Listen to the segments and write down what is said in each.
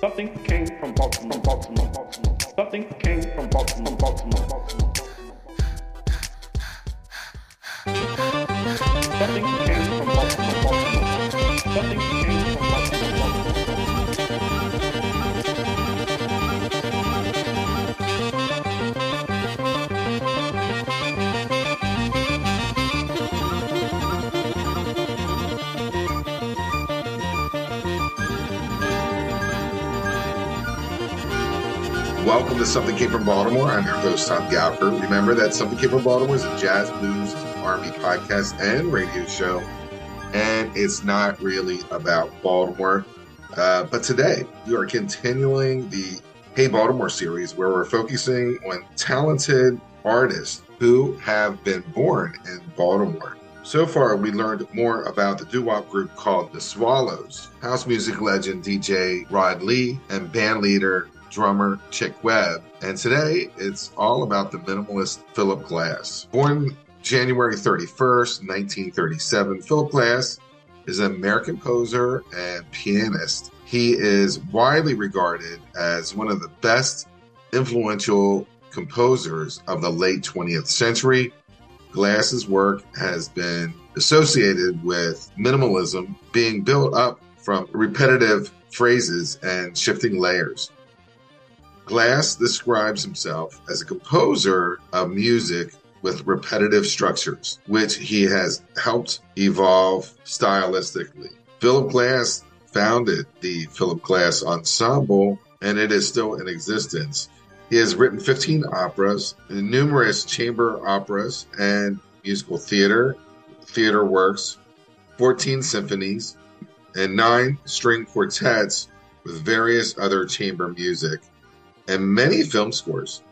Something came from Baltimore, Baltimore, Baltimore. Something came from Baltimore, Baltimore, Baltimore. Something came from Baltimore, Baltimore. Something Welcome to Something Came from Baltimore. I'm your host, Tom Gouker. Remember that Something Came from Baltimore is a jazz, blues, R&B podcast and radio show, and it's not really about Baltimore. Uh, but today, we are continuing the Hey Baltimore series where we're focusing on talented artists who have been born in Baltimore. So far, we learned more about the doo-wop group called The Swallows, house music legend DJ Rod Lee, and band leader drummer Chick Webb. And today it's all about the minimalist Philip Glass. Born January 31st, 1937, Philip Glass is an American composer and pianist. He is widely regarded as one of the best influential composers of the late 20th century. Glass's work has been associated with minimalism being built up from repetitive phrases and shifting layers. Glass describes himself as a composer of music with repetitive structures, which he has helped evolve stylistically. Philip Glass founded the Philip Glass Ensemble, and it is still in existence. He has written 15 operas, numerous chamber operas, and musical theater, theater works, 14 symphonies, and nine string quartets with various other chamber music and many film scores.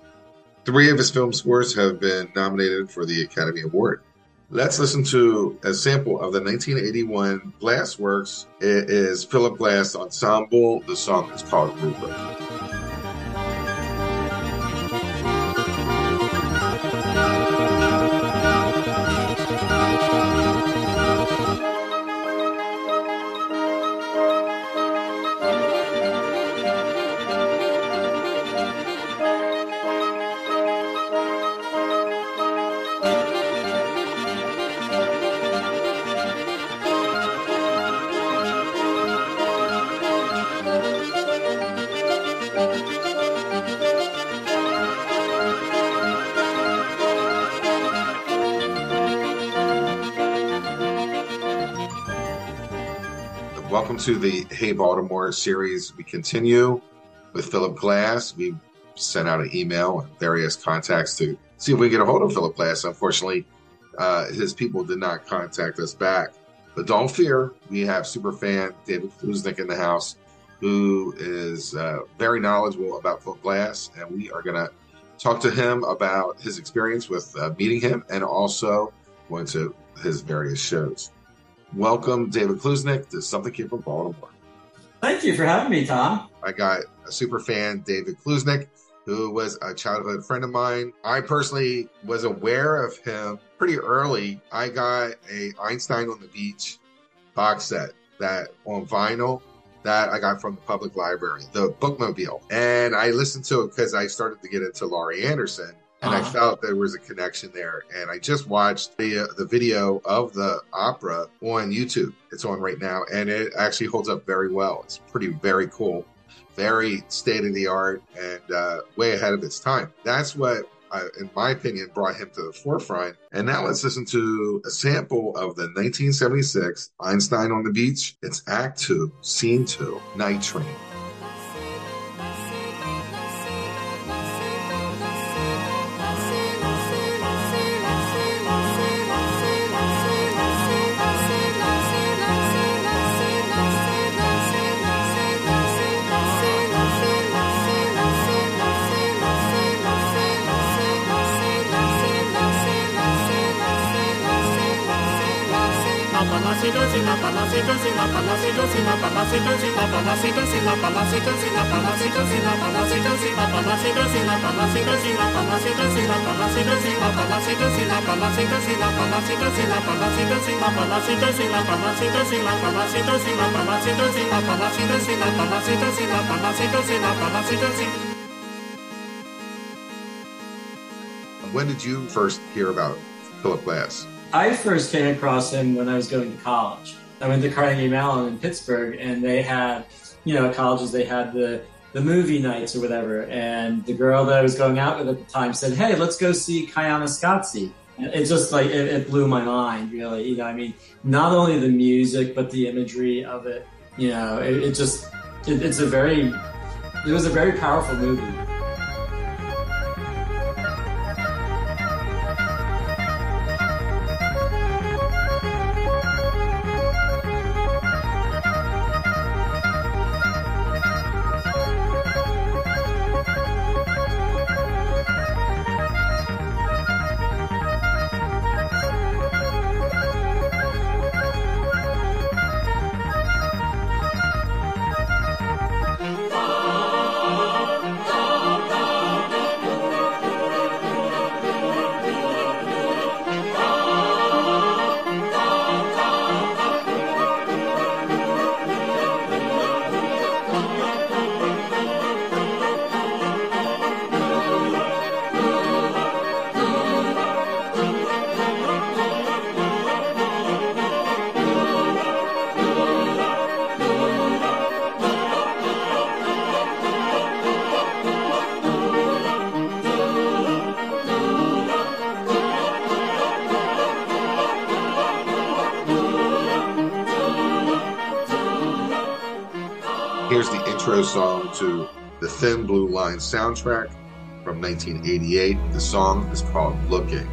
Three of his film scores have been nominated for the Academy Award. Let's listen to a sample of the 1981 Glass Works. It is Philip Glass Ensemble. The song is called Rubric. Welcome to the Hey Baltimore series. We continue with Philip Glass. We sent out an email and various contacts to see if we can get a hold of Philip Glass. Unfortunately, uh, his people did not contact us back. But don't fear, we have super fan David Klucznik in the house, who is uh, very knowledgeable about Philip Glass, and we are going to talk to him about his experience with uh, meeting him and also going to his various shows. Welcome, David Klucznik, to Something Came from Baltimore. Thank you for having me, Tom. I got a super fan, David Klucznik, who was a childhood friend of mine. I personally was aware of him pretty early. I got a Einstein on the Beach box set that on vinyl that I got from the public library, the bookmobile. And I listened to it because I started to get into Laurie Anderson. And I Uh-huh. felt there was a connection there. And I just watched the uh, the video of the opera on YouTube. It's on right now, and it actually holds up very well. It's pretty very cool, very state of the art, and uh, way ahead of its time. That's what, uh, in my opinion, brought him to the forefront. And now let's listen to a sample of the 1976 Einstein on the Beach. It's Act Two, Scene Two, Night Train. When did you first hear about Philip Glass? I first came across him when I was going to college. I went to Carnegie Mellon in Pittsburgh, and they had, you know, colleges they had the the movie nights or whatever. And the girl that I was going out with at the time said, "Hey, let's go see Koyaanisqatsi." And it just like it, it blew my mind, really. You know, I mean, not only the music but the imagery of it. You know, it, it just it, it's a very it was a very powerful movie. Song to the Thin Blue Line soundtrack from 1988. The song is called Looking.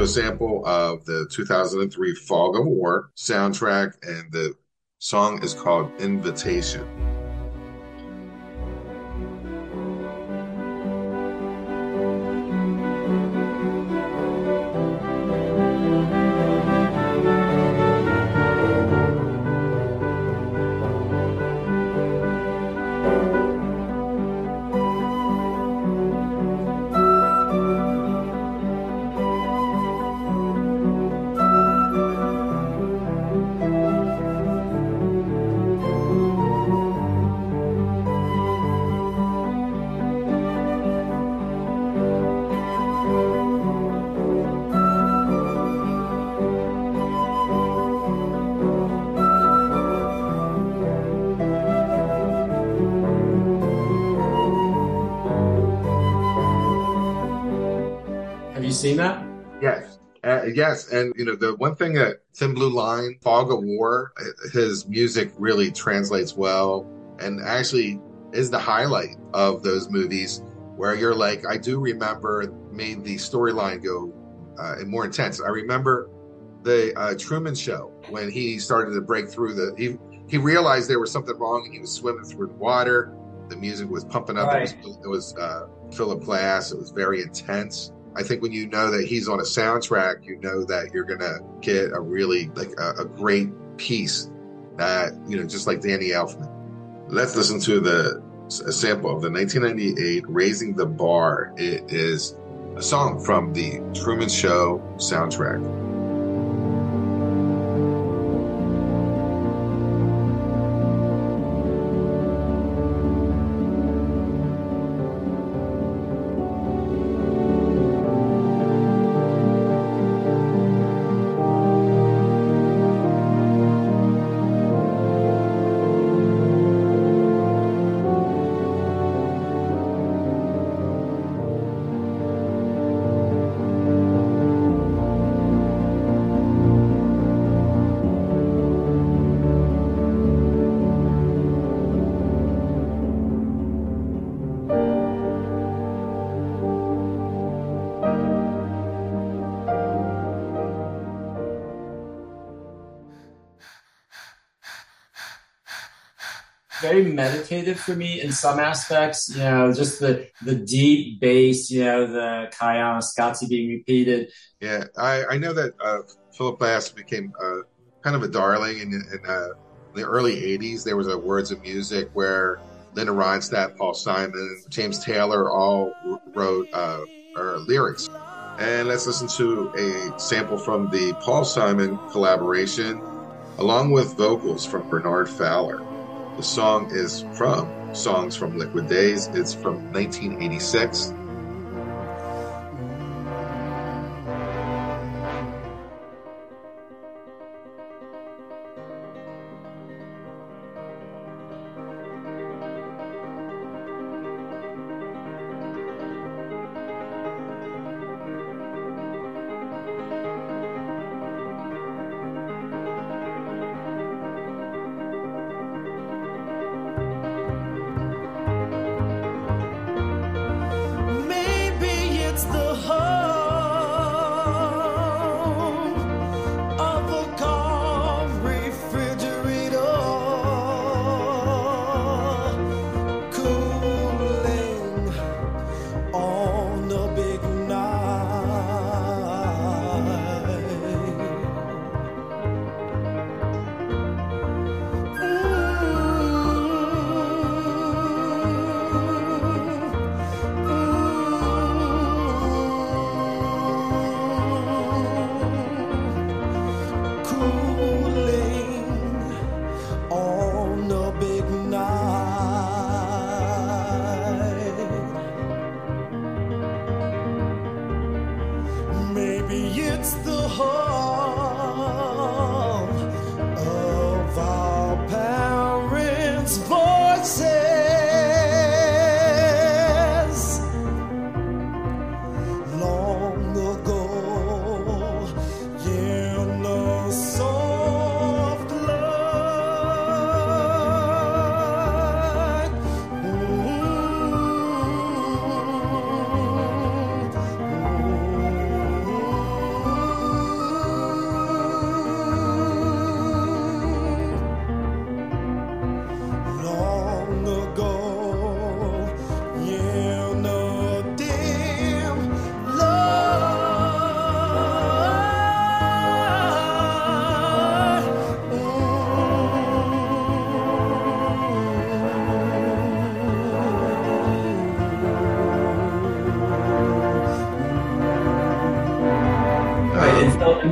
A sample of the 2003 Fog of War soundtrack, and the song is called Invitation. Seen that? Yes. Uh, yes, and you know the one thing that Thin Blue Line, Fog of War, his music really translates well, and actually is the highlight of those movies where you're like, I do remember made the storyline go uh, more intense. I remember the uh, Truman Show when he started to break through the he he realized there was something wrong and he was swimming through the water. The music was pumping up. Right. It was, it was uh, Philip Glass. It was very intense. I think when you know that he's on a soundtrack, you know that you're gonna get a really like a, a great piece that you know, just like Danny Elfman. Let's listen to the a sample of the 1998 "Raising the Bar." It is a song from the Truman Show soundtrack. Very meditative for me in some aspects. You know, just the the deep bass. You know, the Koyaanisqatsi being repeated. Yeah, I, I know that uh, Philip Glass became uh, kind of a darling in, in uh, the early '80s. There was a Words of Music where Linda Ronstadt, Paul Simon, James Taylor all wrote uh, lyrics. And let's listen to a sample from the Paul Simon collaboration, along with vocals from Bernard Fowler. The song is from Songs from Liquid Days. It's from 1986.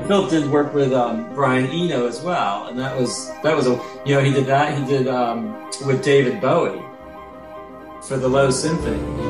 Phil did work with um, Brian Eno as well, and that was that was a you know he did that he did um, with David Bowie for the Low Symphony.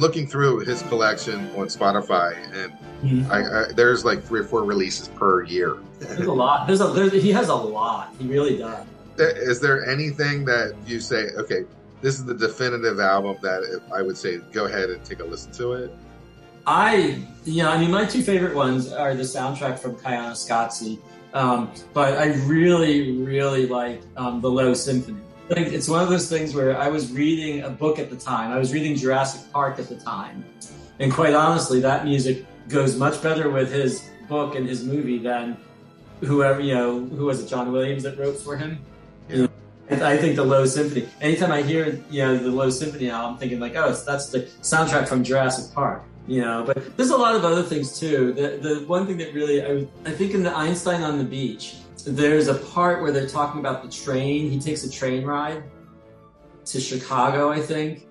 Looking through his collection on Spotify, and Mhm. I, I, there's like three or four releases per year. There's a lot. There's a there's, he has a lot. He really does. Is there anything that you say, okay, this is the definitive album that if I would say go ahead and take a listen to it? I, you know, I mean, my two favorite ones are the soundtrack from Koyaanisqatsi, um, but I really, really like um, the Low Symphony. It's one of those things where I was reading a book at the time. I was reading Jurassic Park at the time, and quite honestly, that music goes much better with his book and his movie than whoever you know. Who was it? John Williams that wrote for him. Yeah. I think the Low Symphony. Anytime I hear you know the Low Symphony now, I'm thinking like, oh, that's the soundtrack from Jurassic Park. You know, but there's a lot of other things too. The the one thing that really I, I think in the Einstein on the beach, there's a part where they're talking about the train. He takes a train ride to Chicago, I think.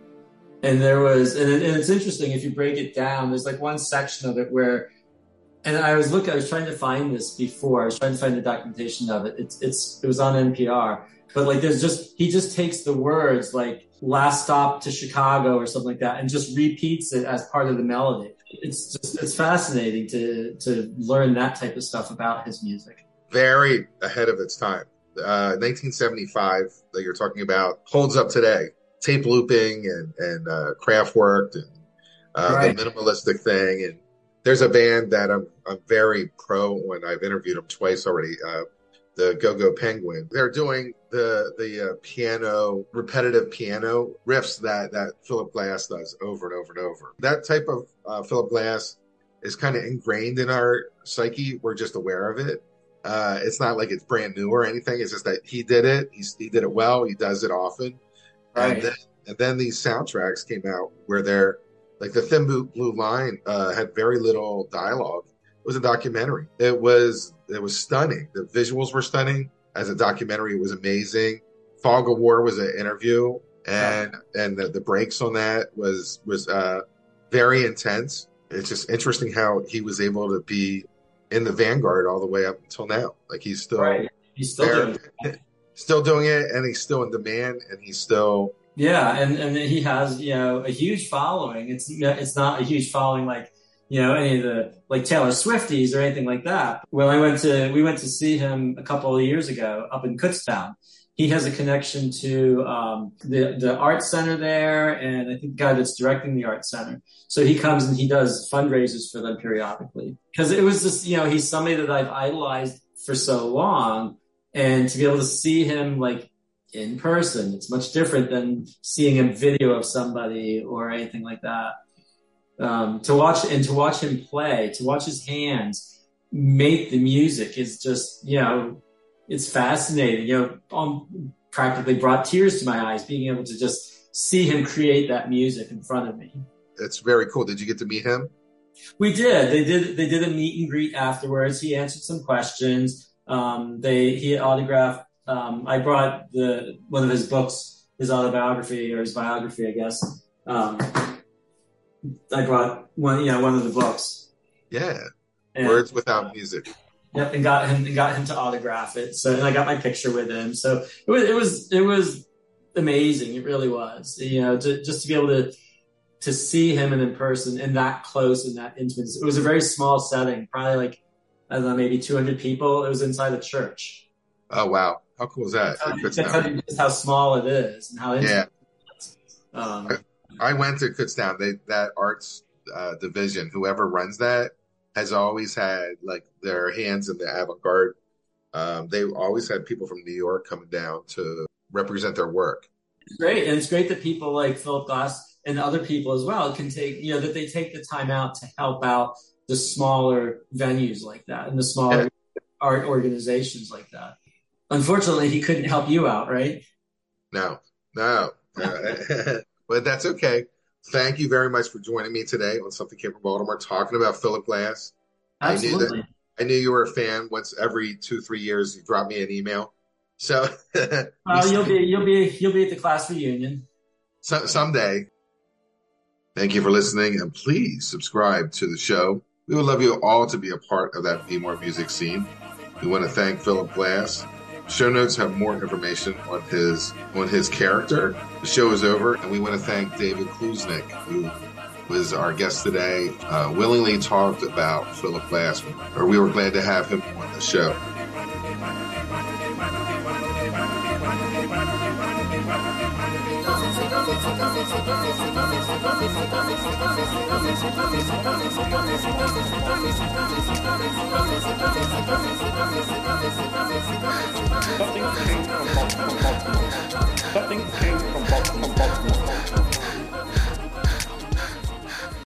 And there was, and, it, and it's interesting if you break it down. There's like one section of it where, and I was looking, I was trying to find this before. I was trying to find the documentation of it. It's, it's, it was on NPR. But like, there's just he just takes the words like "last stop to Chicago" or something like that, and just repeats it as part of the melody. It's just it's fascinating to to learn that type of stuff about his music. Very ahead of its time. Uh, 1975 that you're talking about holds up today. Tape looping and and uh, Kraftwerk and uh, Right. the minimalistic thing. And there's a band that I'm I'm very pro when I've interviewed them twice already. Uh, the GoGo Penguin. They're doing the the uh, piano repetitive piano riffs that that Philip Glass does over and over and over. That type of uh, Philip Glass is kind of ingrained in our psyche. We're just aware of it. Uh, it's not like it's brand new or anything. It's just that he did it. He's, he did it well. He does it often. Right. And then, and then these soundtracks came out where they're like the Thin Blue, Line uh, had very little dialogue. It was a documentary. It was it was stunning. The visuals were stunning. As a documentary, it was amazing. Fog of War was an interview, and and the, the breaks on that was was uh, very intense. It's just interesting how he was able to be in the vanguard all the way up until now. Like he's still Right. He's still there, doing it. still doing it, and he's still in demand, and he's still Yeah, and and he has you know a huge following. It's it's not a huge following like you know any of the like Taylor Swifties or anything like that. Well, I went to we went to see him a couple of years ago up in Kutztown. He has a connection to um, the the art center there, and I think the guy that's directing the art center. So he comes and he does fundraisers for them periodically because it was just you know he's somebody that I've idolized for so long, and to be able to see him like in person. It's much different than seeing a video of somebody or anything like that. Um, to watch and to watch him play, to watch his hands make the music is just, you know, it's fascinating. You know, um, practically brought tears to my eyes being able to just see him create that music in front of me. it's very cool. Did you get to meet him? We did. They did. They did a meet and greet afterwards. He answered some questions. Um, they he autographed. Um, I brought the one of his books, his autobiography or his biography, I guess. Um, I brought one, you know, one of the books. Yeah, And, words without music. Yep, and got him and got him to autograph it. So and I got my picture with him. So it was it was it was amazing. It really was. You know, to, just to be able to to see him in person and that close and that intimate. It was a very small setting, probably like I don't know, maybe 200 people. It was inside a church. Oh wow, how cool is that? That's Kutztown. how, just how small it is and how intimate. Yeah, it is. Um, I went to Kutztown. They that arts uh, division, whoever runs that, has always had like their hands in the avant-garde. Um, they always had people from New York coming down to represent their work. Great, and it's great that people like Philip Glass and other people as well can take you know that they take the time out to help out the smaller venues like that and the smaller art organizations like that. Unfortunately, he couldn't help you out, right? No, no, Uh, but that's okay. Thank you very much for joining me today on Something Came from Baltimore, talking about Philip Glass. I knew that- I knew you were a fan. Once every two, three years, you drop me an email. So Well, you'll be you'll be you'll be at the class reunion. So, someday. Thank you for listening, and please subscribe to the show. We would love you all to be a part of that Be More Music scene. We want to thank Philip Glass. Show notes have more information on his on his character. The show is over, and we want to thank David Klucznik, who was our guest today. Uh, willingly talked about Philip Glassman, or we were glad to have him on the show. Something came from Baltimore. Something came from Baltimore.